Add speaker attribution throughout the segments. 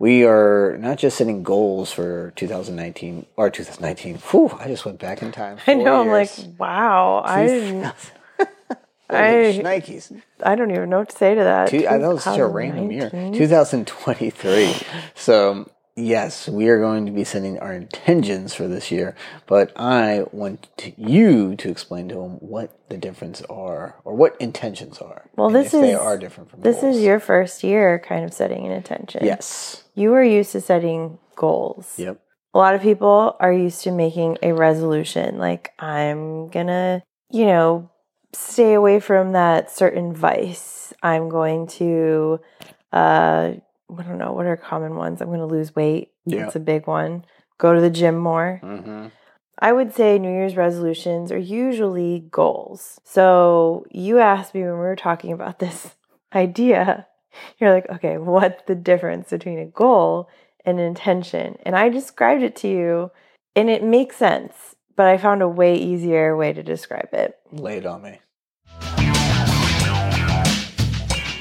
Speaker 1: we are not just setting goals for 2019 or 2019. Whew, I just went back in time.
Speaker 2: I know.
Speaker 1: four
Speaker 2: I'm like, wow. I. I-
Speaker 1: Nikes.
Speaker 2: I don't even know what to say to that.
Speaker 1: Two, I know it's such a random year. 2023. So, yes, we are going to be setting our intentions for this year, but I want to, you to explain to them what the difference are or what intentions are.
Speaker 2: Well, this
Speaker 1: if they are different from
Speaker 2: This
Speaker 1: goals.
Speaker 2: is your first year kind of setting an intention.
Speaker 1: Yes.
Speaker 2: You are used to setting goals.
Speaker 1: Yep.
Speaker 2: A lot of people are used to making a resolution like, I'm gonna, you know, stay away from that certain vice. I'm going to, uh, I don't know, what are common ones? I'm going to lose weight.
Speaker 1: Yeah.
Speaker 2: That's a big one. Go to the gym more.
Speaker 1: Mm-hmm.
Speaker 2: I would say New Year's resolutions are usually goals. So you asked me when we were talking about this idea, you're like, okay, what's the difference between a goal and an intention? And I described it to you and it makes sense, but I found a way easier way to describe it.
Speaker 1: Lay it on me.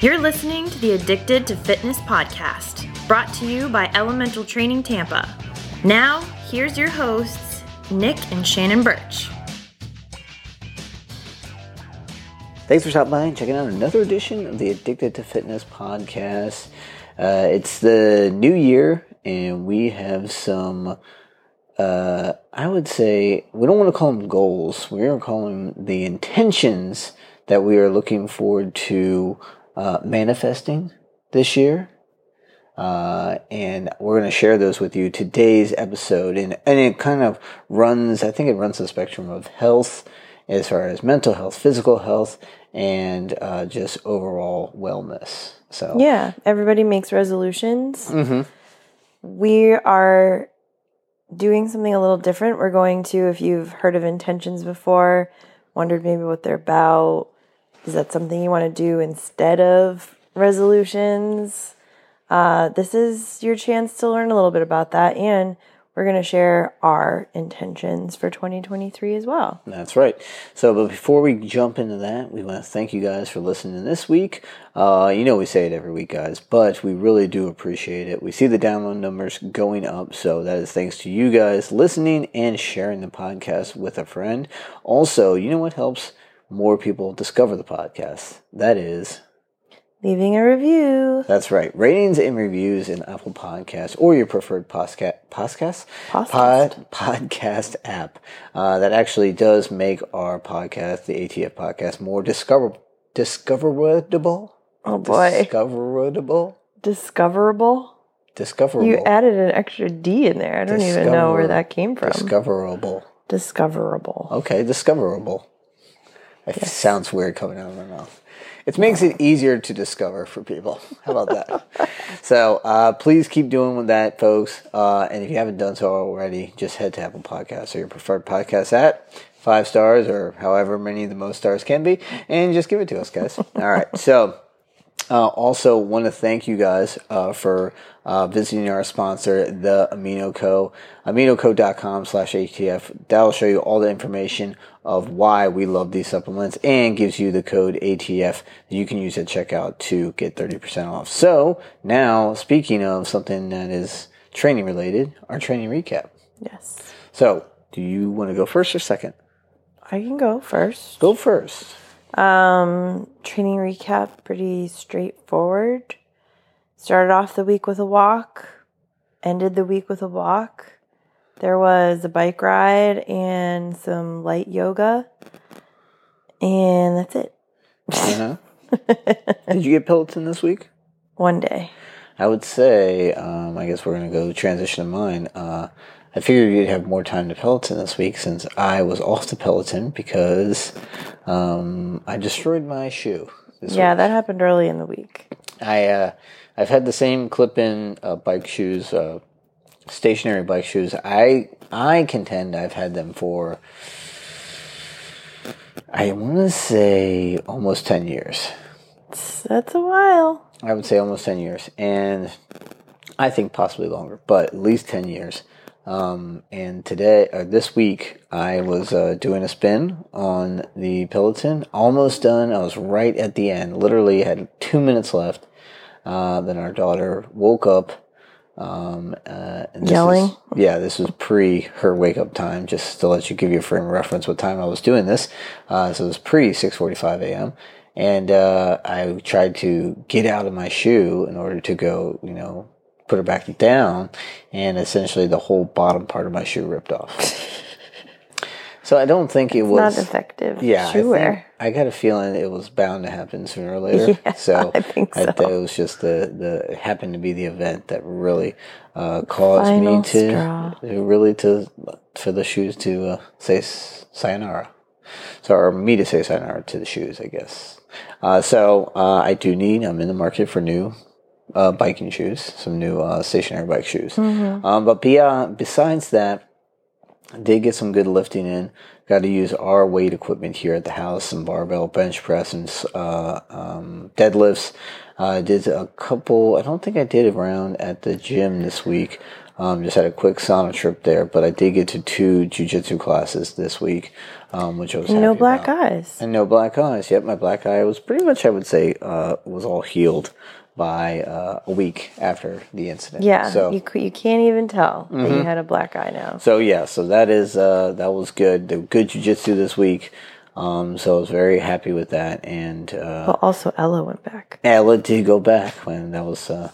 Speaker 3: You're listening to the Addicted to Fitness podcast, brought to you by Elemental Training Tampa. Now, here's your hosts, Nick and Shannon Birch.
Speaker 1: Thanks for stopping by and checking out another edition of the Addicted to Fitness podcast. Uh, it's the new year, and we have some. Uh, I would say we don't want to call them goals. We're going to call them the intentions that we are looking forward to uh, manifesting this year. Uh, and we're going to share those with you today's episode. And, and it kind of runs, I think it runs the spectrum of health as far as mental health, physical health, and uh, just overall wellness. So,
Speaker 2: Yeah, everybody makes resolutions.
Speaker 1: Mhm.
Speaker 2: We are doing something a little different. We're going to, if you've heard of intentions before, wondered maybe what they're about, is that something you want to do instead of resolutions? Uh, this is your chance to learn a little bit about that, and we're going to share our intentions for 2023 as well.
Speaker 1: That's right. So, but before we jump into that, we want to thank you guys for listening this week. Uh, you know, we say it every week, guys, but we really do appreciate it. We see the download numbers going up, so that is thanks to you guys listening and sharing the podcast with a friend. Also, you know what helps more people discover the podcast? That is
Speaker 2: Leaving a review.
Speaker 1: that's right. Ratings and reviews in Apple Podcasts or your preferred podcast podcast
Speaker 2: Podcast.
Speaker 1: pod podcast app. Uh, that actually does make our podcast, the ATF podcast, more discover discoverable.
Speaker 2: Oh boy.
Speaker 1: Discoverable.
Speaker 2: Discoverable.
Speaker 1: Discoverable.
Speaker 2: You added an extra D in there. I don't even know where that came from.
Speaker 1: Discoverable.
Speaker 2: Discoverable.
Speaker 1: Okay, discoverable. It sounds weird coming out of my mouth. It makes it easier to discover for people. How about that? so uh, please keep doing with that, folks. Uh, and if you haven't done so already, just head to Apple Podcasts or your preferred podcast at five stars or however many the most stars can be, and just give it to us, guys. All right. So. Uh, also, want to thank you guys uh, for uh, visiting our sponsor, the Amino Co. AminoCo.com slash ATF. That'll show you all the information of why we love these supplements and gives you the code ATF that you can use at checkout to get 30% off. So, now, speaking of something that is training related, our training recap.
Speaker 2: Yes.
Speaker 1: So, do you want to go first or second?
Speaker 2: I can go first.
Speaker 1: Go first.
Speaker 2: Um, training recap pretty straightforward. Started off the week with a walk, ended the week with a walk. There was a bike ride and some light yoga. And that's it.
Speaker 1: Uh-huh. Did you get Peloton this week?
Speaker 2: One day.
Speaker 1: I would say, um, I guess we're going to go transition to mine. Uh, I figured you'd have more time to Peloton this week since I was off to Peloton because um, I destroyed my shoe.
Speaker 2: Yeah,
Speaker 1: week.
Speaker 2: that happened early in the week.
Speaker 1: I uh, I've had the same clip-in uh, bike shoes, uh, stationary bike shoes. I I contend I've had them for I want to say almost ten years.
Speaker 2: That's a while.
Speaker 1: I would say almost 10 years. And I think possibly longer, but at least 10 years. Um, and today, or this week, I was uh, doing a spin on the Peloton. Almost done. I was right at the end. Literally had two minutes left. Uh, then our daughter woke up Um, uh, and this
Speaker 2: Yelling?
Speaker 1: is- yeah, this was pre her wake up time, just to let you give you a frame of reference what time I was doing this. Uh, so it was pre 6:45 a.m. And uh, I tried to get out of my shoe in order to go, you know, put her back down, and essentially the whole bottom part of my shoe ripped off. so I don't think it was
Speaker 2: Not effective.
Speaker 1: yeah, I, think-
Speaker 2: wear.
Speaker 1: I got a feeling it was bound to happen sooner or later.
Speaker 2: Yeah,
Speaker 1: so
Speaker 2: I think so.
Speaker 1: it was just the the it happened to be the event that really uh, caused
Speaker 2: Final
Speaker 1: me to,
Speaker 2: straw.
Speaker 1: really to for the shoes to uh, say sayonara. So or me to say sayonara to the shoes, I guess. Uh, so uh, I do need. I'm in the market for new uh, biking shoes, some new uh, stationary bike shoes.
Speaker 2: Mm-hmm.
Speaker 1: Um, but be, uh, besides that, I did get some good lifting in. Got to use our weight equipment here at the house, some barbell bench press and uh, um, deadlifts. Uh, I did a couple. I don't think I did around at the gym this week. Um, just had a quick sauna trip there, but I did get to two jujitsu classes this week, um, which I was
Speaker 2: No black
Speaker 1: about.
Speaker 2: eyes.
Speaker 1: And no black eyes. Yep, my black eye was pretty much, I would say, uh, was all healed by uh, a week after the incident.
Speaker 2: Yeah,
Speaker 1: So
Speaker 2: you you can't even tell that
Speaker 1: Mm-hmm.
Speaker 2: you had a black eye now.
Speaker 1: so yeah, so that is uh, that was good. The good jujitsu this week. Um, so I was very happy with that, and uh,
Speaker 2: But also Ella went back.
Speaker 1: Ella did go back when that was. Uh,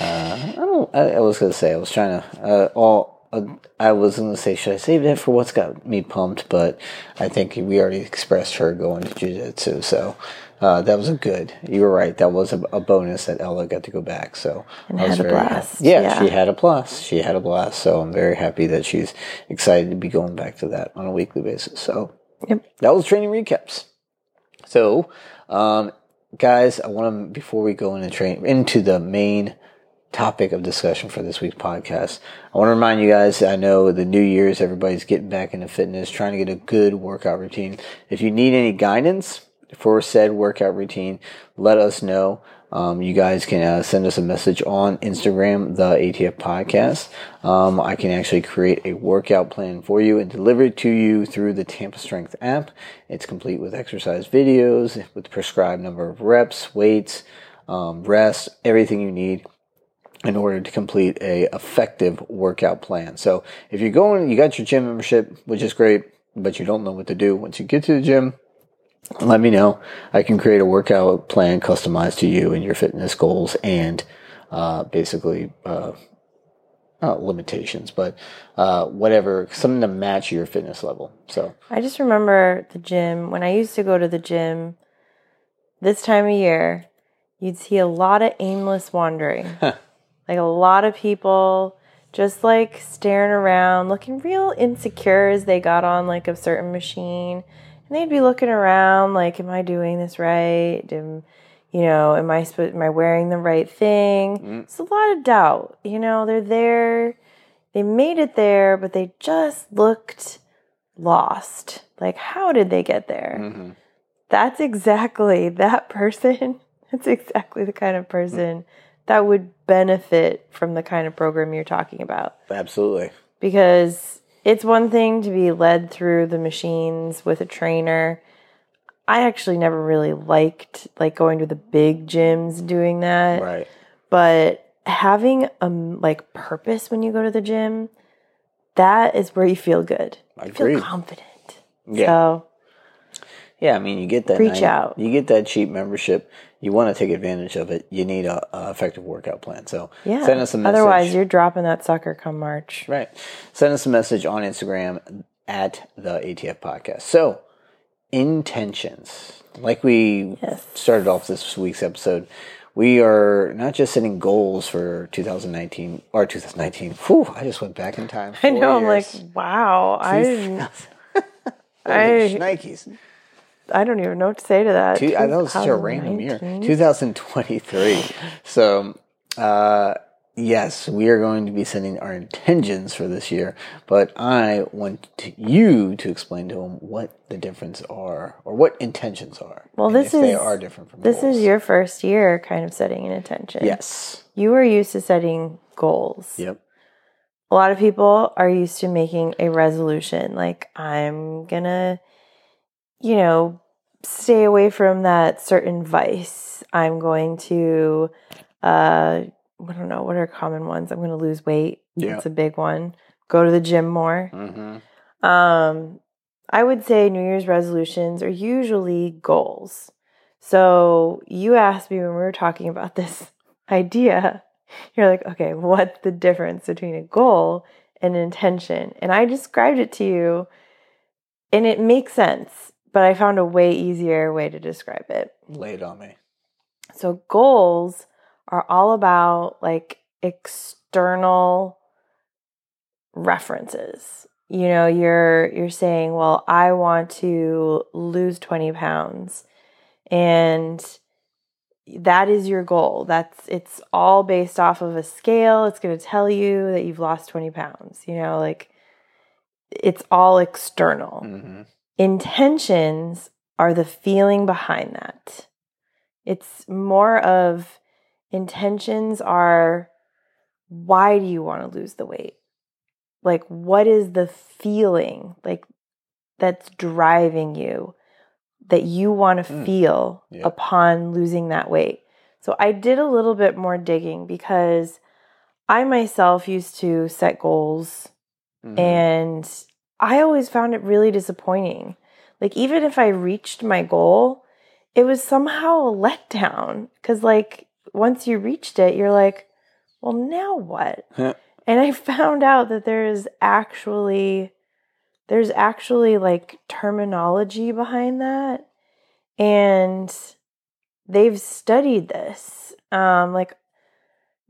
Speaker 1: uh, I don't. I, I was gonna say I was trying to. Uh, all uh, I was gonna say should I save that for what's got me pumped, but I think we already expressed her going to jujitsu, so. Uh, that was a good. You were right. That was a, a bonus that Ella got to go back. So
Speaker 2: And
Speaker 1: I was
Speaker 2: had a blast,
Speaker 1: Yeah,
Speaker 2: yeah.
Speaker 1: she had a blast. She had a blast. So I'm very happy that she's excited to be going back to that on a weekly basis. So
Speaker 2: Yep.
Speaker 1: that was training recaps. So, um, guys, I want to before we go into train into the main topic of discussion for this week's podcast, I want to remind you guys. I know the New Year's, everybody's getting back into fitness, trying to get a good workout routine. If you need any guidance for said workout routine, let us know. Um, you guys can uh, send us a message on Instagram, the ATF Podcast. Um, I can actually create a workout plan for you and deliver it to you through the Tampa Strength app. It's complete with exercise videos, with prescribed number of reps, weights, um, rest, everything you need in order to complete a effective workout plan. So if you're going, you got your gym membership, which is great, but you don't know what to do once you get to the gym. Let me know. I can create a workout plan customized to you and your fitness goals and uh, basically uh, not limitations, but uh, whatever, something to match your fitness level. So
Speaker 2: I just remember the gym when I used to go to the gym. This time of year, you'd see a lot of aimless wandering. like a lot of people just like staring around, looking real insecure as they got on like a certain machine. And they'd be looking around like, am I doing this right? Am, you know, am I am I wearing the right thing? Mm. It's a lot of doubt. You know, they're there, they made it there, but they just looked lost. Like, how did they get there? Mm-hmm. That's exactly that person. That's exactly the kind of mm. person that would benefit from the kind of program you're talking about.
Speaker 1: absolutely.
Speaker 2: Because it's one thing to be led through the machines with a trainer. I actually never really liked like going to the big gyms doing that
Speaker 1: Right.
Speaker 2: but having a like purpose when you go to the gym that is where you feel good you
Speaker 1: Agreed.
Speaker 2: feel confident
Speaker 1: Yeah.
Speaker 2: so
Speaker 1: Yeah, I mean, you get that.
Speaker 2: Reach out.
Speaker 1: You get that cheap membership. You want to take advantage of it. You need a, a effective workout plan. So
Speaker 2: yeah
Speaker 1: send us a message.
Speaker 2: otherwise you're dropping that sucker come march
Speaker 1: right. Send us a message on Instagram at the ATF Podcast. So intentions, like we
Speaker 2: Yes.
Speaker 1: started off this week's episode. We are not just setting goals for 2019 or 2019. Whew, I just went back in time.
Speaker 2: i know i'm like wow i I-
Speaker 1: Nikes.
Speaker 2: I don't even know what to say to that
Speaker 1: Two, I know it's such a random year. 2023. so, uh, yes, we are going to be sending our intentions for this year, but I want to, you to explain to them what the difference are or what intentions are.
Speaker 2: Well, this
Speaker 1: if they are different from
Speaker 2: this
Speaker 1: goals.
Speaker 2: is your first year kind of setting an intention
Speaker 1: yes.
Speaker 2: you are used to setting goals
Speaker 1: Yep.
Speaker 2: a lot of people are used to making a resolution like i'm gonna you know stay away from that certain vice i'm going to uh I don't know what are common ones. I'm going to lose weight.
Speaker 1: Yeah.
Speaker 2: That's a big one. Go to the gym more.
Speaker 1: Mm-hmm.
Speaker 2: Um, I would say New Year's resolutions are usually goals. So you asked me when we were talking about this idea, you're like, okay, what's the difference between a goal and an intention? And I described it to you, and it makes sense, but I found a way easier way to describe it.
Speaker 1: Lay it on me.
Speaker 2: So goals are all about like external references. You know, you're you're saying, "Well, I want to lose 20 pounds." And that is your goal. That's it's all based off of a scale. It's going to tell you that you've lost 20 pounds. You know, like it's all external.
Speaker 1: Mm-hmm.
Speaker 2: Intentions are the feeling behind that. It's more of intentions are why do you want to lose the weight? Like, what is the feeling like that's driving you that you want to
Speaker 1: Mm.
Speaker 2: feel
Speaker 1: Yeah.
Speaker 2: upon losing that weight? So, I did a little bit more digging because I myself used to set goals
Speaker 1: Mhm.
Speaker 2: and I always found it really disappointing. Like, even if I reached my goal, it was somehow a letdown. Because, like, once you reached it, you're like, well, now what?
Speaker 1: Huh.
Speaker 2: and I found out that there is actually. There's actually like terminology behind that. And they've studied this. Um, like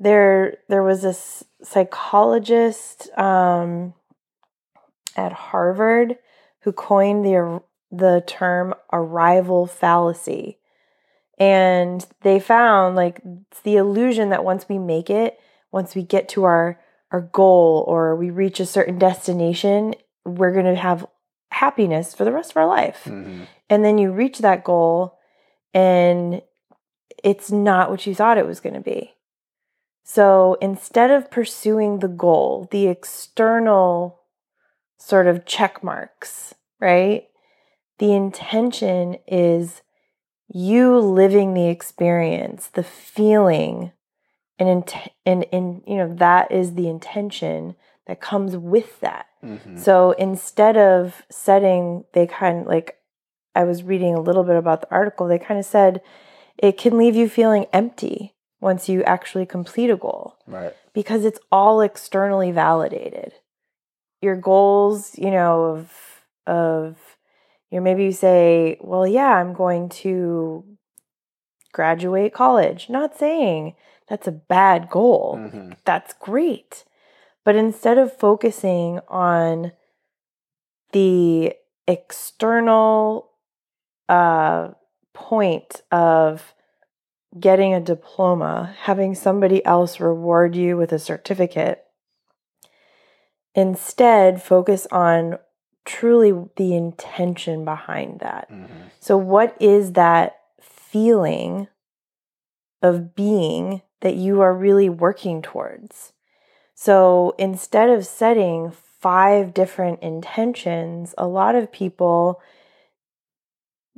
Speaker 2: there there was this psychologist um, at Harvard who coined the the term arrival fallacy. And they found like it's the illusion that once we make it, once we get to our our goal or we reach a certain destination, we're going to have happiness for the rest of our life.
Speaker 1: Mhm.
Speaker 2: And then you reach that goal and it's not what you thought it was going to be. So instead of pursuing the goal, the external sort of check marks, right? The intention is you living the experience, the feeling, and int- and and you know that is the intention that comes with that.
Speaker 1: Mhm.
Speaker 2: So instead of setting, they kind of like, I was reading a little bit about the article, they kind of said it can leave you feeling empty once you actually complete a goal
Speaker 1: Right.
Speaker 2: because it's all externally validated. Your goals, you know, of, of, you know, maybe you say, well, yeah, I'm going to graduate college. Not saying that's a bad goal
Speaker 1: Mhm.
Speaker 2: that's great. But instead of focusing on the external uh, point of getting a diploma, having somebody else reward you with a certificate, instead focus on truly the intention behind that.
Speaker 1: Mhm.
Speaker 2: So, what is that feeling of being that you are really working towards? So, instead of setting five different intentions, a lot of people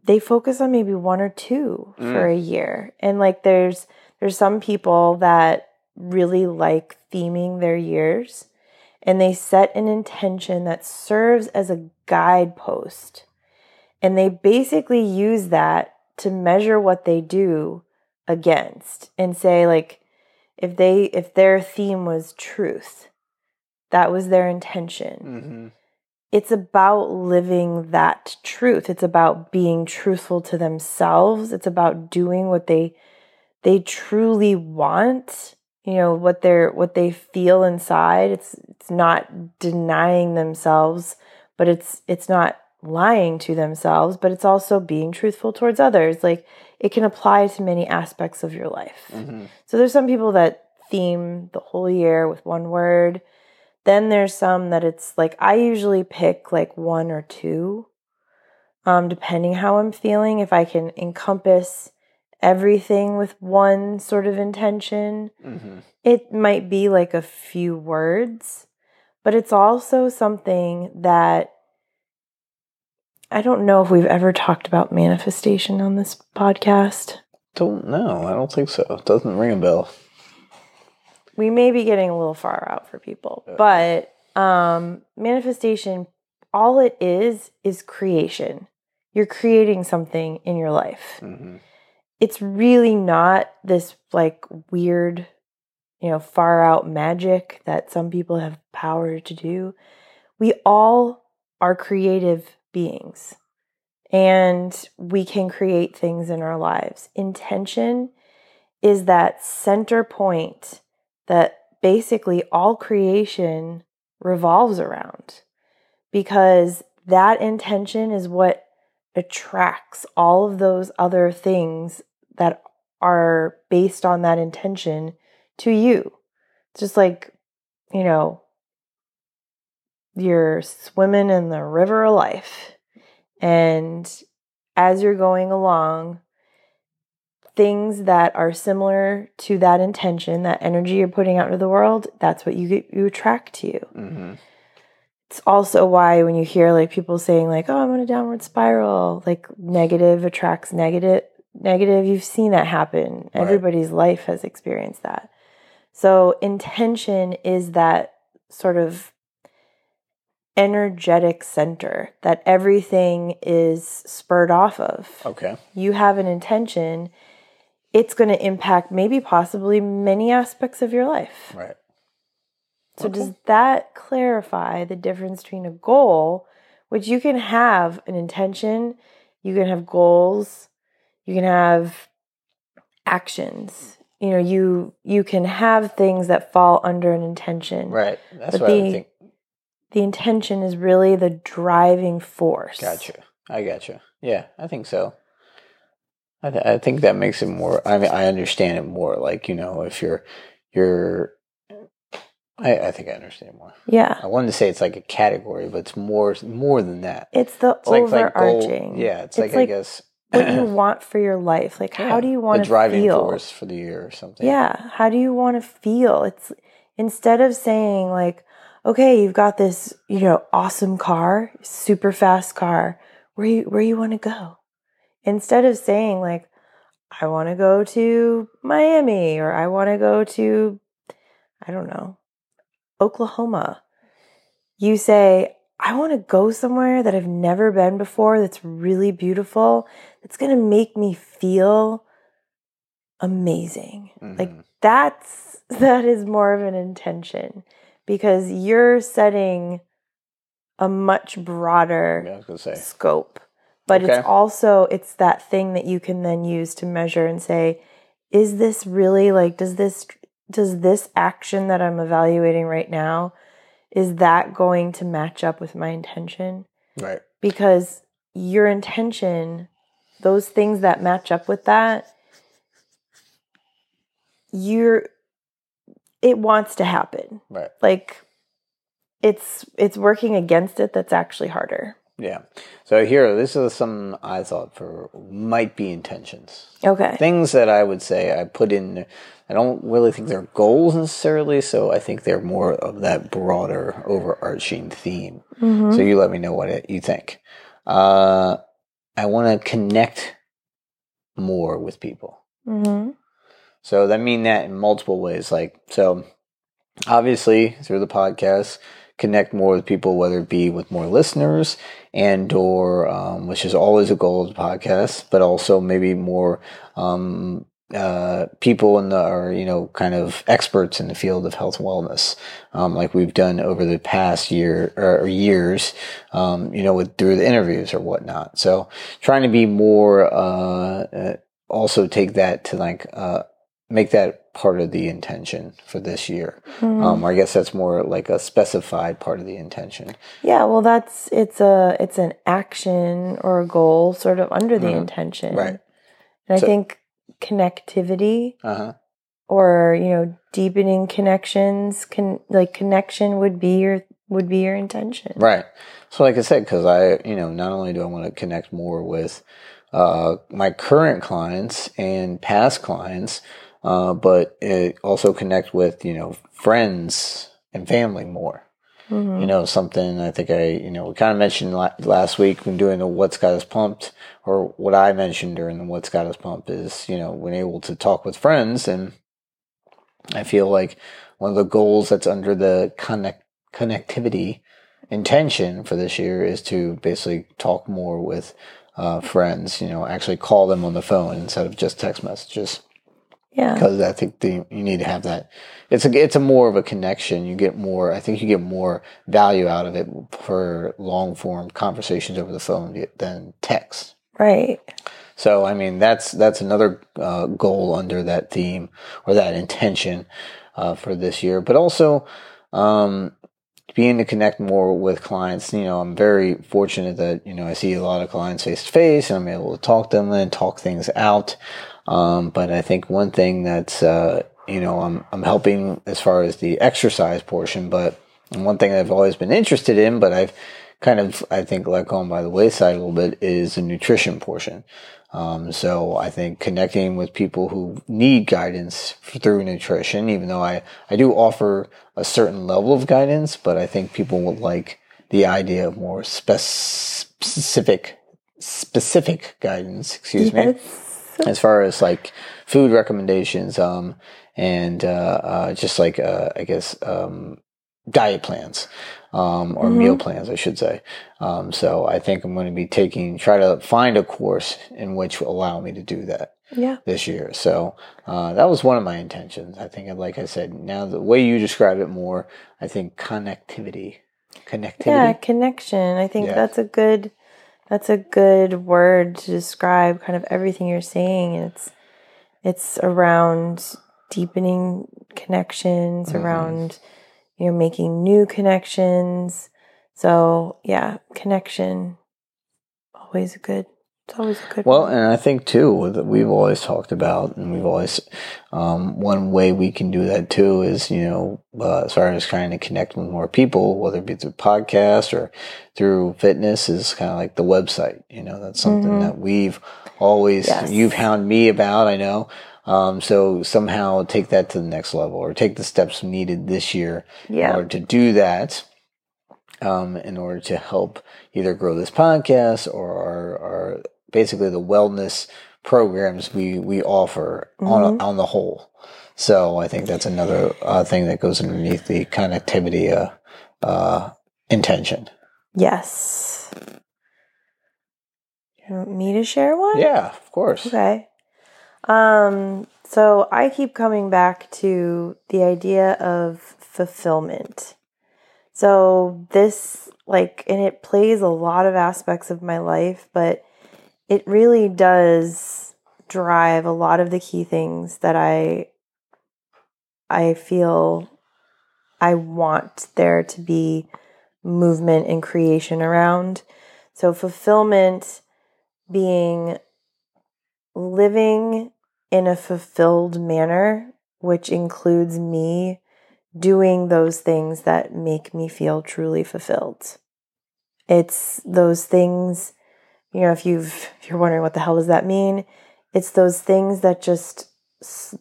Speaker 2: they focus on maybe one or two for a year. And like there's there's some people that really like theming their years and they set an intention that serves as a guidepost. And they basically use that to measure what they do against and say like if they if their theme was truth, that was their intention.
Speaker 1: Mhm.
Speaker 2: It's about living that truth. It's about being truthful to themselves. It's about doing what they they truly want you know what they're what they feel inside. It's it's not denying themselves but it's it's not lying to themselves but it's also being truthful towards others. Like it can apply to many aspects of your life.
Speaker 1: Mhm.
Speaker 2: so there's some people that theme the whole year with one word. Then there's some that it's like i usually pick like one or two um depending how i'm feeling. If i can encompass everything with one sort of intention
Speaker 1: Mhm.
Speaker 2: it might be like a few words, but it's also something that I don't know if we've ever talked about manifestation on this podcast.
Speaker 1: Don't know. I don't think so. It doesn't ring a bell.
Speaker 2: we may be getting a little far out for people, but um, manifestation, all it is, is creation. You're creating something in your life.
Speaker 1: hmm
Speaker 2: It's really not this like weird, you know, far out magic that some people have power to do. We all are creative beings and we can create things in our lives. Intention is that center point that basically all creation revolves around because that intention is what attracts all of those other things that are based on that intention to you. Just like, you know, you're swimming in the river of life. And as you're going along, things that are similar to that intention, that energy you're putting out into the world, that's what you get, you attract to you.
Speaker 1: hmm
Speaker 2: It's also why when you hear like people saying like, "Oh, I'm on a downward spiral," like negative attracts negative, negative, you've seen that happen.
Speaker 1: Right.
Speaker 2: Everybody's life has experienced that. So intention is that sort of energetic center that everything is spurred off of
Speaker 1: Okay.
Speaker 2: you have an intention, it's going to impact maybe possibly many aspects of your life.
Speaker 1: Right.
Speaker 2: So,
Speaker 1: Okay.
Speaker 2: does that clarify the difference between a goal, which you can have an intention, you can have goals, you can have actions. You know, you you can have things that fall under an intention.
Speaker 1: Right. That's what I
Speaker 2: the-
Speaker 1: would think.
Speaker 2: The intention is really the driving force.
Speaker 1: Gotcha. I gotcha. Yeah, I think so. I, th- I think that makes it more. I mean, I understand it more. Like you know, if you're, you're. I, I think I understand more.
Speaker 2: Yeah.
Speaker 1: I wanted to say it's like a category, but it's more more than that.
Speaker 2: It's the
Speaker 1: It's like like goal.
Speaker 2: overarching.
Speaker 1: Yeah, it's,
Speaker 2: It's
Speaker 1: like, I guess
Speaker 2: what you want for your life. Like, how do you want
Speaker 1: the
Speaker 2: to
Speaker 1: driving
Speaker 2: feel?
Speaker 1: force for the year or something?
Speaker 2: Yeah, how do you want to feel? It's instead of saying like, okay, you've got this, you know, awesome car, super fast car. Where you where you want to go? Instead of saying like, I want to go to Miami or I want to go to, I don't know, Oklahoma. You say, I want to go somewhere that I've never been before that's really beautiful, that's going to make me feel amazing. Like
Speaker 1: Mhm.
Speaker 2: that's that is more of an intention because you're setting a much broader
Speaker 1: Yeah, I was gonna say.
Speaker 2: scope. But
Speaker 1: Okay.
Speaker 2: it's also it's that thing that you can then use to measure and say is this really like does this does this action that I'm evaluating right now is that going to match up with my intention?
Speaker 1: Right.
Speaker 2: because your intention those things that match up with that you're it wants to happen
Speaker 1: Right.
Speaker 2: like it's it's working against it that's actually harder
Speaker 1: Yeah. So here, this is some I thought for might be intentions.
Speaker 2: okay
Speaker 1: things that I would say I put in. I don't really think they're goals necessarily, so I think they're more of that broader, overarching theme.
Speaker 2: Mhm.
Speaker 1: So you let me know what it, you think. Uh, I want to connect more with people.
Speaker 2: Mhm.
Speaker 1: So that mean that in multiple ways. Like so, obviously through the podcast, connect more with people, whether it be with more listeners and or um, which is always a goal of the podcast, but also maybe more um, uh, people in the or you know kind of experts in the field of health and wellness, um, like we've done over the past year or years, um, you know, with through the interviews or whatnot. So trying to be more. Uh, uh, also take that to like uh, make that part of the intention for this year.
Speaker 2: Mhm.
Speaker 1: Um, I guess that's more like a specified part of the intention.
Speaker 2: yeah well that's it's a it's an action or a goal sort of under the
Speaker 1: Mhm.
Speaker 2: intention
Speaker 1: Right.
Speaker 2: and i think connectivity
Speaker 1: Uh huh.
Speaker 2: or you know deepening connections can like connection would be your would be your intention
Speaker 1: Right. So, like I said, because I, you know, not only do I want to connect more with uh, my current clients and past clients, uh, but it also connect with you know friends and family more.
Speaker 2: Mhm.
Speaker 1: You know, something I think I, you know, we kind of mentioned la- last week when doing the What's Got Us Pumped, or what I mentioned during the What's Got Us Pumped is, you know, when able to talk with friends. And I feel like one of the goals that's under the connect connectivity intention for this year is to basically talk more with uh, friends. You know, actually call them on the phone instead of just text messages
Speaker 2: Yeah.
Speaker 1: because I think the, you need to have that. It's a it's a more of a connection. You get more. I think you get more value out of it for long form conversations over the phone than text.
Speaker 2: Right.
Speaker 1: So I mean that's that's another uh, goal under that theme or that intention uh, for this year. But also um, being to connect more with clients. You know, I'm very fortunate that you know I see a lot of clients face to face, and I'm able to talk to them and talk things out. Um, but I think one thing that's uh, you know I'm I'm helping as far as the exercise portion, but one thing I've always been interested in, but I've kind of I think let gone by the wayside a little bit is the nutrition portion. Um, so I think connecting with people who need guidance through nutrition, even though I, I do offer a certain level of guidance, but I think people would like the idea of more spec- specific, specific guidance, excuse me
Speaker 2: Yes.
Speaker 1: As far as like food recommendations um and uh, uh just like uh i guess um diet plans um or meal plans i should say. Um so i think i'm going to be taking try to find a course in which will allow me to do that
Speaker 2: Yeah.
Speaker 1: this year. So uh that was one of my intentions. I think like i said now the way you describe it more i think connectivity. Connectivity?
Speaker 2: Yeah, connection. I think that's a good that's a good word to describe kind of everything you're saying. It's it's around deepening connections,
Speaker 1: Mhm.
Speaker 2: around you know making new connections. So yeah, connection always a good. It's always a good.
Speaker 1: Well,
Speaker 2: one.
Speaker 1: and I think too that we've always talked about, and we've always um, one way we can do that too is you know uh, as far as trying to connect with more people, whether it be through podcast or through fitness, is kind of like the website. You know, that's something
Speaker 2: Mhm.
Speaker 1: that we've always
Speaker 2: Yes.
Speaker 1: you've hound me about. I know. Um, so somehow take that to the next level, or take the steps needed this year
Speaker 2: yeah.
Speaker 1: in order to do that, um, in order to help either grow this podcast or our, our basically the wellness programs we we offer on on the whole. So I think that's another uh, thing that goes underneath the connectivity uh, uh, intention.
Speaker 2: yes. You want me to share one?
Speaker 1: Yeah, of course.
Speaker 2: Okay. Um, so I keep coming back to the idea of fulfillment. So this like and it plays a lot of aspects of my life, but it really does drive a lot of the key things that I I feel I want there to be movement and creation around. So fulfillment being living in a fulfilled manner, which includes me doing those things that make me feel truly fulfilled. It's those things, you know, if you've if you're wondering what the hell does that mean, it's those things that just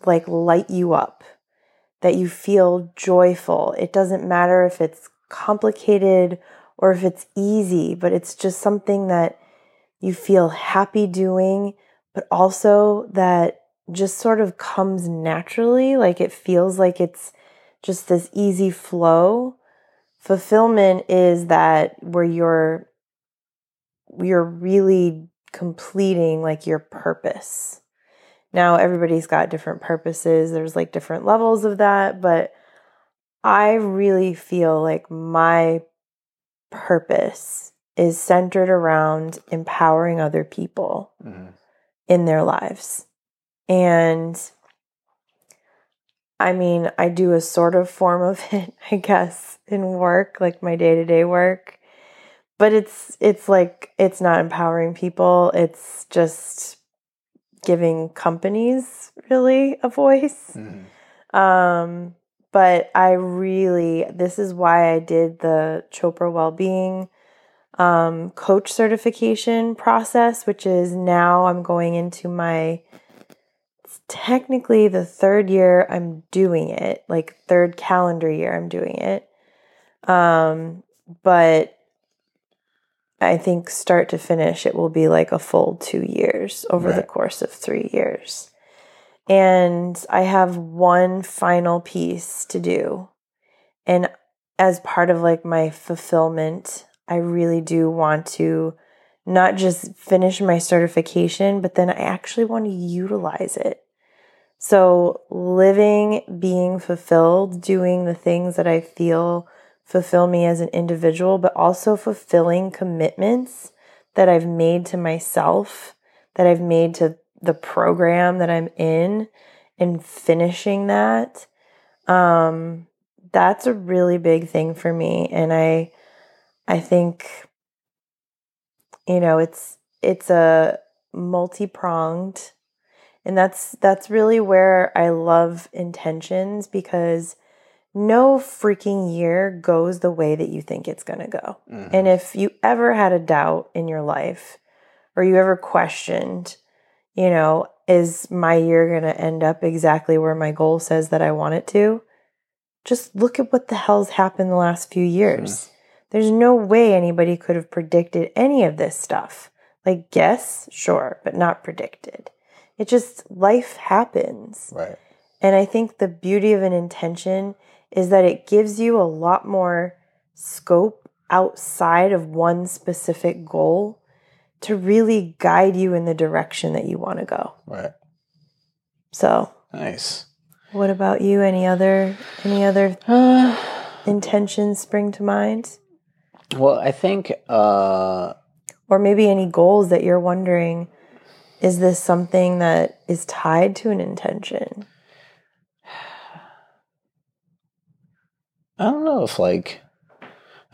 Speaker 2: like light you up, that you feel joyful. It doesn't matter if it's complicated or if it's easy, but it's just something that you feel happy doing, but also that just sort of comes naturally. Like it feels like it's just this easy flow. Fulfillment is that where you're you're really completing like your purpose. Now everybody's got different purposes. There's like different levels of that, but I really feel like my purpose is centered around empowering other people
Speaker 1: Mhm.
Speaker 2: in their lives. And I mean, I do a sort of form of it, I guess, in work, like my day-to-day work. But it's it's like it's not empowering people. It's just giving companies really a voice.
Speaker 1: Mhm.
Speaker 2: Um, but I really, this is why I did the Chopra Wellbeing um, coach certification process, which is now I'm going into my, it's technically the third year I'm doing it, like third calendar year I'm doing it. Um, but I think start to finish, it will be like a full two years over the course of three years. And I have one final piece to do. And as part of like my fulfillment, I really do want to not just finish my certification, but then I actually want to utilize it. So, living, being fulfilled, doing the things that I feel fulfill me as an individual, but also fulfilling commitments that I've made to myself, that I've made to the program that I'm in, and finishing that. Um, that's a really big thing for me. And I, I think, you know, it's, it's a multi pronged and that's that's really where I love intentions because no freaking year goes the way that you think it's going to go. Mm-hmm. And if you ever had a doubt in your life or you ever questioned, you know, is my year going to end up exactly where my goal says that I want it to? Just look at what the hell's happened the last few years. Mm-hmm. There's no way anybody could have predicted any of this stuff. Like, guess, sure, but not predicted. It just, life happens.
Speaker 1: Right.
Speaker 2: And I think the beauty of an intention is that it gives you a lot more scope outside of one specific goal to really guide you in the direction that you want to go.
Speaker 1: Right.
Speaker 2: So,
Speaker 1: nice.
Speaker 2: What about you? Any other any other intentions spring to mind?
Speaker 1: Well, I think uh
Speaker 2: or maybe any goals that you're wondering is this something that is tied to an intention?
Speaker 1: I don't know if like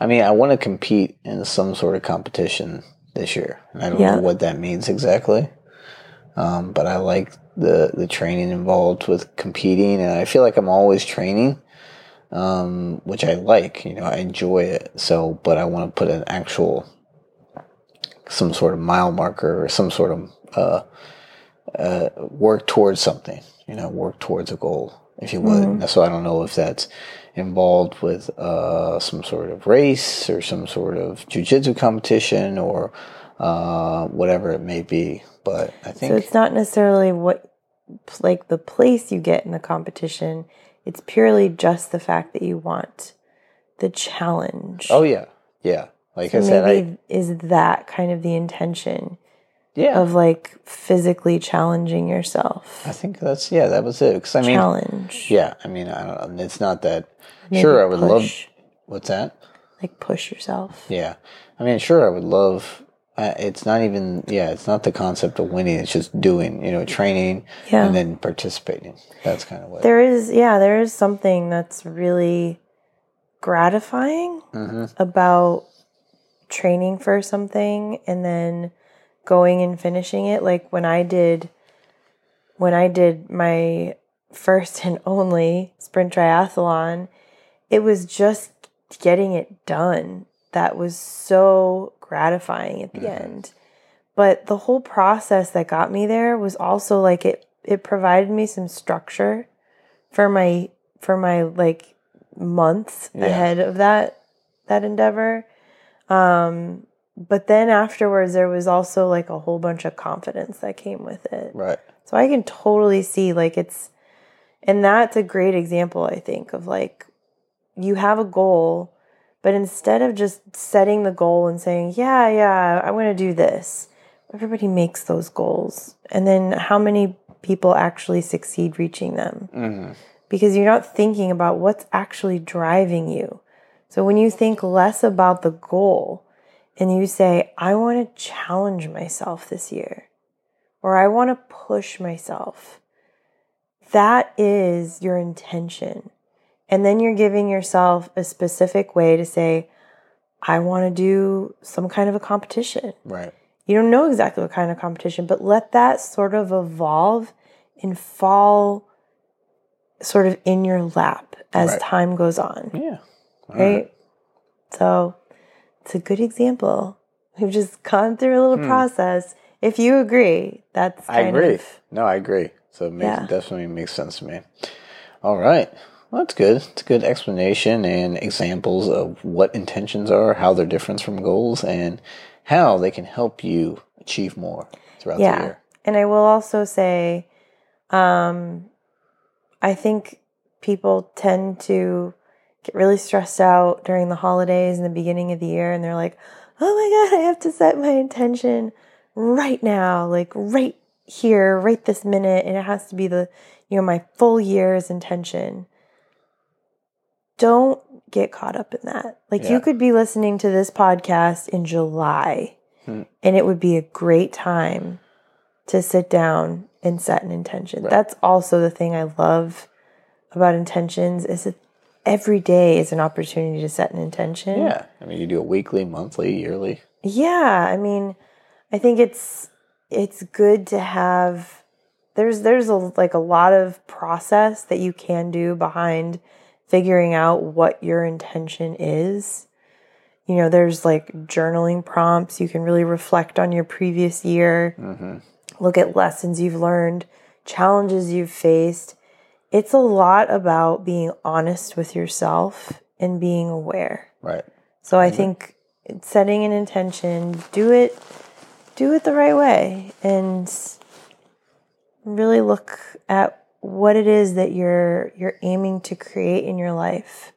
Speaker 1: I mean, I want to compete in some sort of competition this year. and I don't yeah. know what that means exactly. Um, but I like the the training involved with competing and I feel like I'm always training. Um, which I like, you know, I enjoy it. So, but I want to put an actual some sort of mile marker or some sort of uh, uh, work towards something, you know, work towards a goal, if you would. Mm-hmm. So I don't know if that's involved with uh, some sort of race or some sort of jujitsu competition or uh, whatever it may be. But I think
Speaker 2: so. It's not necessarily what like the place you get in the competition. It's purely just the fact that you want the challenge.
Speaker 1: Oh yeah, yeah. Like
Speaker 2: so
Speaker 1: I said, I,
Speaker 2: is that kind of the intention?
Speaker 1: Yeah.
Speaker 2: of like physically challenging yourself.
Speaker 1: I think that's yeah, that was it. Because I mean,
Speaker 2: challenge.
Speaker 1: Yeah, I mean, I don't. It's not that. Maybe sure, I would push. love. What's that?
Speaker 2: Like push yourself.
Speaker 1: Yeah, I mean, sure, I would love. Uh, it's not even yeah. It's not the concept of winning. It's just doing. You know, training yeah. and then participating. That's kind of what
Speaker 2: there is. Yeah, there is something that's really gratifying mm-hmm. about training for something and then going and finishing it. Like when I did, when I did my first and only sprint triathlon, it was just getting it done that was so gratifying at the mm-hmm. end. But the whole process that got me there was also like it it provided me some structure for my for my like months yeah. ahead of that that endeavor. Um but then afterwards there was also like a whole bunch of confidence that came with it.
Speaker 1: Right.
Speaker 2: So i can totally see like it's and that's a great example i think of like you have a goal but instead of just setting the goal and saying yeah yeah i want to do this everybody makes those goals. And then how many people actually succeed reaching them? Mm-hmm. because you're not thinking about what's actually driving you. So when you think less about the goal and you say, I want to challenge myself this year, or I want to push myself, that is your intention. And then you're giving yourself a specific way to say, I want to do some kind of a competition.
Speaker 1: Right.
Speaker 2: You don't know exactly what kind of competition, but let that sort of evolve and fall sort of in your lap as right. time goes on.
Speaker 1: Yeah.
Speaker 2: All right? right. So it's a good example. We've just gone through a little hmm. process. If you agree, that's
Speaker 1: I agree. Of, no, I agree. So it, makes, yeah. definitely makes sense to me. All right. Well, that's good. It's a good explanation and examples of what intentions are, how they're different from goals, and how they can help you achieve more throughout yeah. the year.
Speaker 2: And I will also say, Um, I think people tend to get really stressed out during the holidays and the beginning of the year, and they're like, oh my God, I have to set my intention right now, like right here, right this minute, and it has to be the, you know, my full year's intention. Don't get caught up in that. Like
Speaker 1: Yeah.
Speaker 2: you could be listening to this podcast in July
Speaker 1: Hmm.
Speaker 2: and it would be a great time to sit down and set an intention.
Speaker 1: Right.
Speaker 2: That's also the thing I love about intentions is that every day is an opportunity to set an intention.
Speaker 1: Yeah. I mean, you do a weekly, monthly, yearly.
Speaker 2: Yeah, I mean, I think it's it's good to have there's there's a like a lot of process that you can do behind figuring out what your intention is. You know, there's like journaling prompts. You can really reflect on your previous year,
Speaker 1: Mm-hmm.
Speaker 2: look at lessons you've learned, challenges you've faced. It's a lot about being honest with yourself and being aware.
Speaker 1: Right.
Speaker 2: So I think setting an intention, do it do it the right way and really look at what it is that you're you're aiming to create in your life.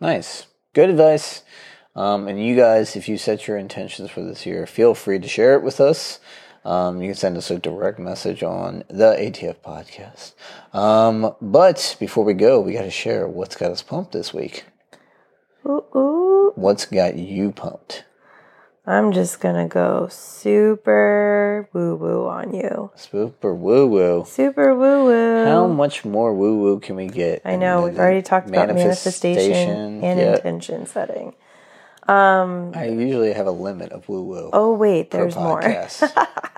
Speaker 1: Nice. Good advice. Um, and you guys, if you set your intentions for this year, feel free to share it with us. Um, you can send us a direct message on the ATF podcast. Um, but before we go, we got to share what's got us pumped this week.
Speaker 2: Ooh, ooh.
Speaker 1: What's got you pumped?
Speaker 2: I'm just gonna go super woo woo on you.
Speaker 1: Super woo woo.
Speaker 2: Super woo woo.
Speaker 1: How much more woo woo can we get?
Speaker 2: I know we've already talked about manifestation and
Speaker 1: Yeah.
Speaker 2: intention setting. Um
Speaker 1: I usually have a limit of woo woo.
Speaker 2: oh wait, there's more.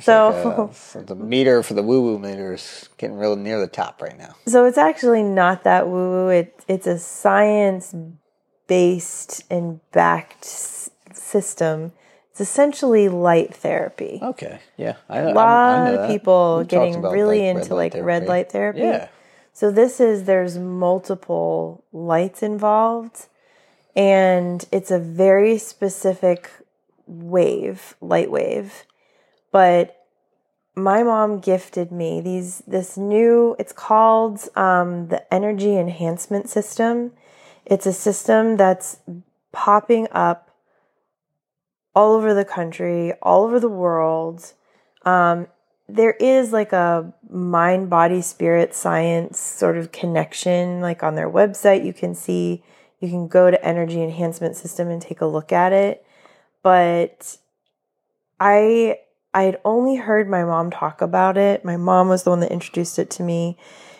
Speaker 2: So-
Speaker 1: like, uh, so the meter for the woo woo meter is getting real near the top right now.
Speaker 2: So it's actually not that woo woo. It it's a science based and backed system. It's essentially light therapy.
Speaker 1: Okay, yeah, I,
Speaker 2: A
Speaker 1: I-
Speaker 2: lot
Speaker 1: I know
Speaker 2: of people
Speaker 1: We
Speaker 2: getting really
Speaker 1: like,
Speaker 2: into like red light therapy.
Speaker 1: Yeah,
Speaker 2: So this is there's multiple lights involved and it's a very specific wave, light wave. But my mom gifted me these this new it's called um, the energy enhancement system. It's a system that's popping up all over the country, all over the world. Um, there is like a mind body spirit science sort of connection like on their website you can see you can go to energy enhancement system and take a look at it but i i had only heard my mom talk about it. My mom was the one that introduced it to me.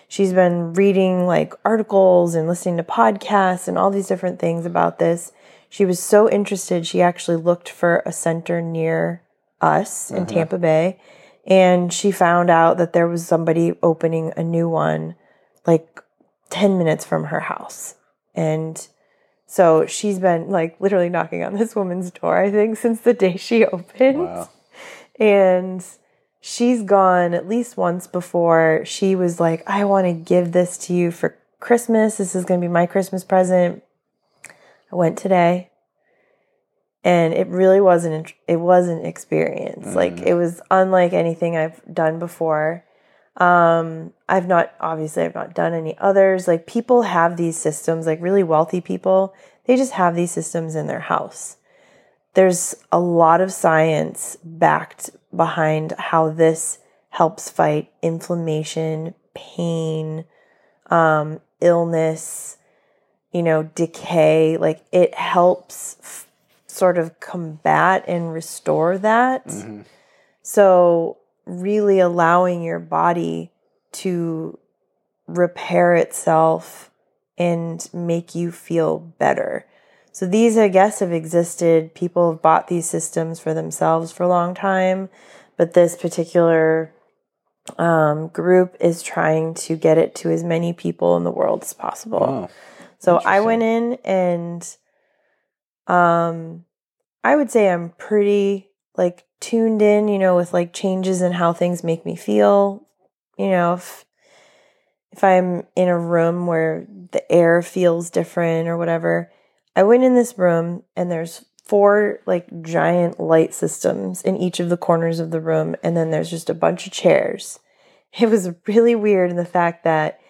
Speaker 2: She's been reading like articles and listening to podcasts and all these different things about this. She was so interested she actually looked for a center near us in uh-huh. tampa bay and she found out that there was somebody opening a new one like 10 minutes from her house. And so she's been like literally knocking on this woman's door i think since the day she opened.
Speaker 1: Wow,
Speaker 2: and she's gone at least once before. She was like i want to give this to you for christmas. This is going to be my christmas present. I went today. And it really wasn't it was an experience. Like it was unlike anything i've done before. Um i've not obviously i've not done any others. Like people have these systems like really wealthy people they just have these systems in their house there's a lot of science backed behind how this helps fight inflammation pain um illness you know decay. Like it helps f- sort of combat and restore that. So really allowing your body to repair itself and make you feel better. So these, I guess, have existed. People have bought these systems for themselves for a long time, but this particular um, group is trying to get it to as many people in the world as possible.
Speaker 1: oh,
Speaker 2: So I went in and um I would say I'm pretty like tuned in, you know, with like changes in how things make me feel. You know, if if I'm in a room where the air feels different or whatever. I went in this room and there's four like giant light systems in each of the corners of the room and then there's just a bunch of chairs it was really weird in the fact that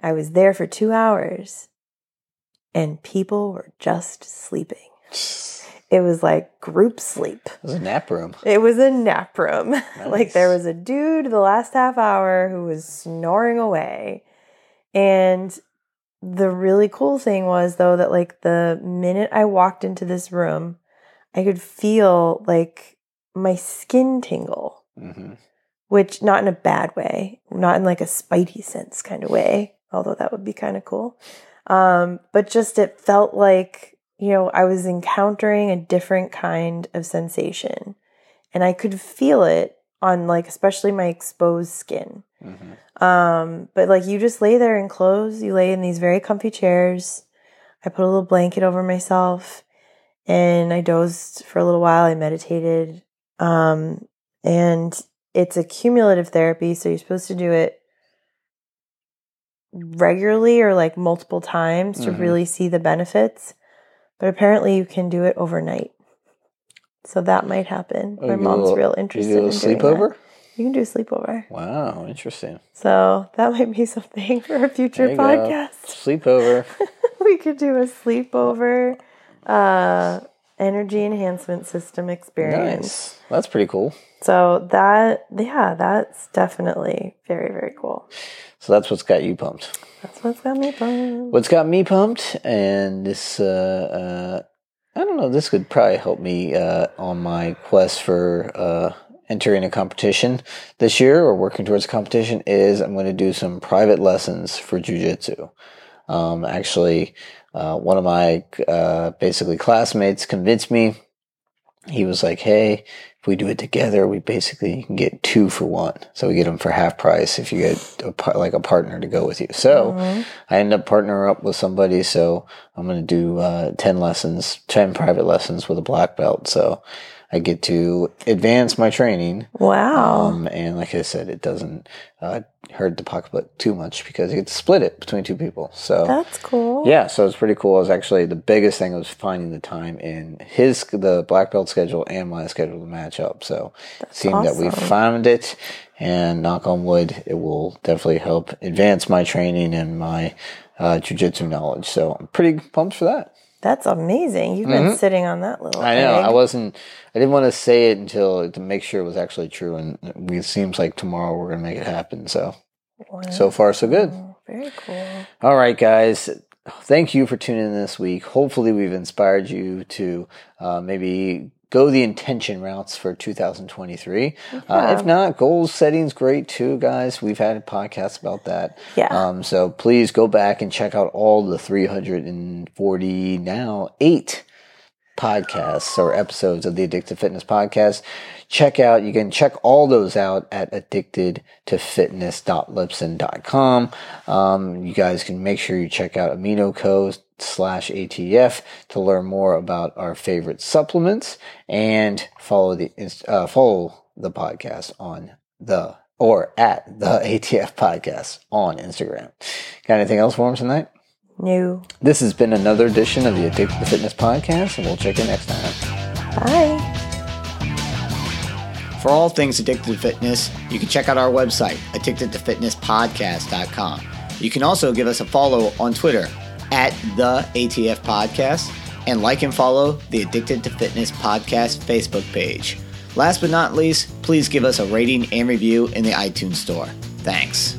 Speaker 2: I was there for two hours and people were just sleeping. It was like group sleep.
Speaker 1: It was a nap room.
Speaker 2: It was a nap room. like there was a dude the last half hour who was snoring away. And the really cool thing was though that like the minute I walked into this room, I could feel like my skin tingle,
Speaker 1: hmm
Speaker 2: which not in a bad way, not in like a spidey sense kind of way, although that would be kind of cool. Um, but just it felt like, you know, I was encountering a different kind of sensation. And I could feel it on like, especially my exposed skin.
Speaker 1: hmm
Speaker 2: Um, but like you just lay there in clothes, you lay in these very comfy chairs. I put a little blanket over myself and I dozed for a little while. I meditated. Um, and it's a cumulative therapy, so you're supposed to do it regularly or like multiple times to
Speaker 1: Mhm.
Speaker 2: really see the benefits. But apparently you can do it overnight. So that might happen.
Speaker 1: Oh,
Speaker 2: My
Speaker 1: you
Speaker 2: mom's
Speaker 1: little-
Speaker 2: real
Speaker 1: You
Speaker 2: interested
Speaker 1: do a
Speaker 2: in doing
Speaker 1: sleepover?
Speaker 2: that. You can do a sleepover.
Speaker 1: Wow, interesting.
Speaker 2: So that might be something for a future
Speaker 1: you
Speaker 2: podcast.
Speaker 1: Sleepover.
Speaker 2: we could do a sleepover uh, energy enhancement system experience.
Speaker 1: nice. That's pretty cool.
Speaker 2: So that, yeah, that's definitely very, very cool.
Speaker 1: So that's what's got you pumped.
Speaker 2: That's what's got me pumped.
Speaker 1: What's got me pumped, and this, uh, uh, I don't know, this could probably help me uh, on my quest for uh, entering a competition this year or working towards a competition. Is I'm going to do some private lessons for jujitsu. Um, actually, uh, one of my uh, basically classmates convinced me. He was like, "Hey, if we do it together, we basically can get two for one. So we get them for half price if you get a, par- like a partner to go with you." So.
Speaker 2: Mhm.
Speaker 1: I end up partnering up with somebody, so I'm going to do uh, 10 lessons, 10 private lessons with a black belt. So I get to advance my training.
Speaker 2: Wow.
Speaker 1: Um, and like I said, it doesn't uh, hurt the pocketbook too much because you get to split it between two people. So
Speaker 2: that's cool.
Speaker 1: yeah, so it's pretty cool. It was actually the biggest thing was finding the time in his the black belt schedule and my schedule to match up. So it seemed that we
Speaker 2: awesome.
Speaker 1: found it, and knock on wood, it will definitely help advance my training and my uh, jujitsu knowledge. So I'm pretty pumped for that.
Speaker 2: That's amazing. You've been sitting on that little
Speaker 1: Mm-hmm. I know.
Speaker 2: egg.
Speaker 1: I wasn't. I didn't want to say it until to make sure it was actually true. And we, it seems like tomorrow we're gonna make it happen. So so far so good.
Speaker 2: Very cool.
Speaker 1: All right, guys. Thank you for tuning in this week. Hopefully, we've inspired you to uh, maybe go the intention routes for 2023. Uh, if not, goal setting's great too, guys. We've had podcasts about that.
Speaker 2: Yeah.
Speaker 1: Um, so please go back and check out all the 340 now eight podcasts or episodes of the Addicted to Fitness Podcast. Check out, you can check all those out at addictedtofitness.libsyn.com. Um, you guys can make sure you check out Amino AminoCo slash ATF to learn more about our favorite supplements and follow the, uh, follow the podcast on the, or at the ATF podcast on Instagram. Got anything else for them tonight?
Speaker 2: No.
Speaker 1: This has been another edition of the Addicted to Fitness podcast, and we'll check you next time.
Speaker 2: Bye.
Speaker 4: For all things addicted to fitness, you can check out our website, addictedtofitnesspodcast.com. You can also give us a follow on Twitter at the ATF Podcast and like and follow the Addicted to Fitness Podcast Facebook page. Last but not least, please give us a rating and review in the iTunes Store. Thanks.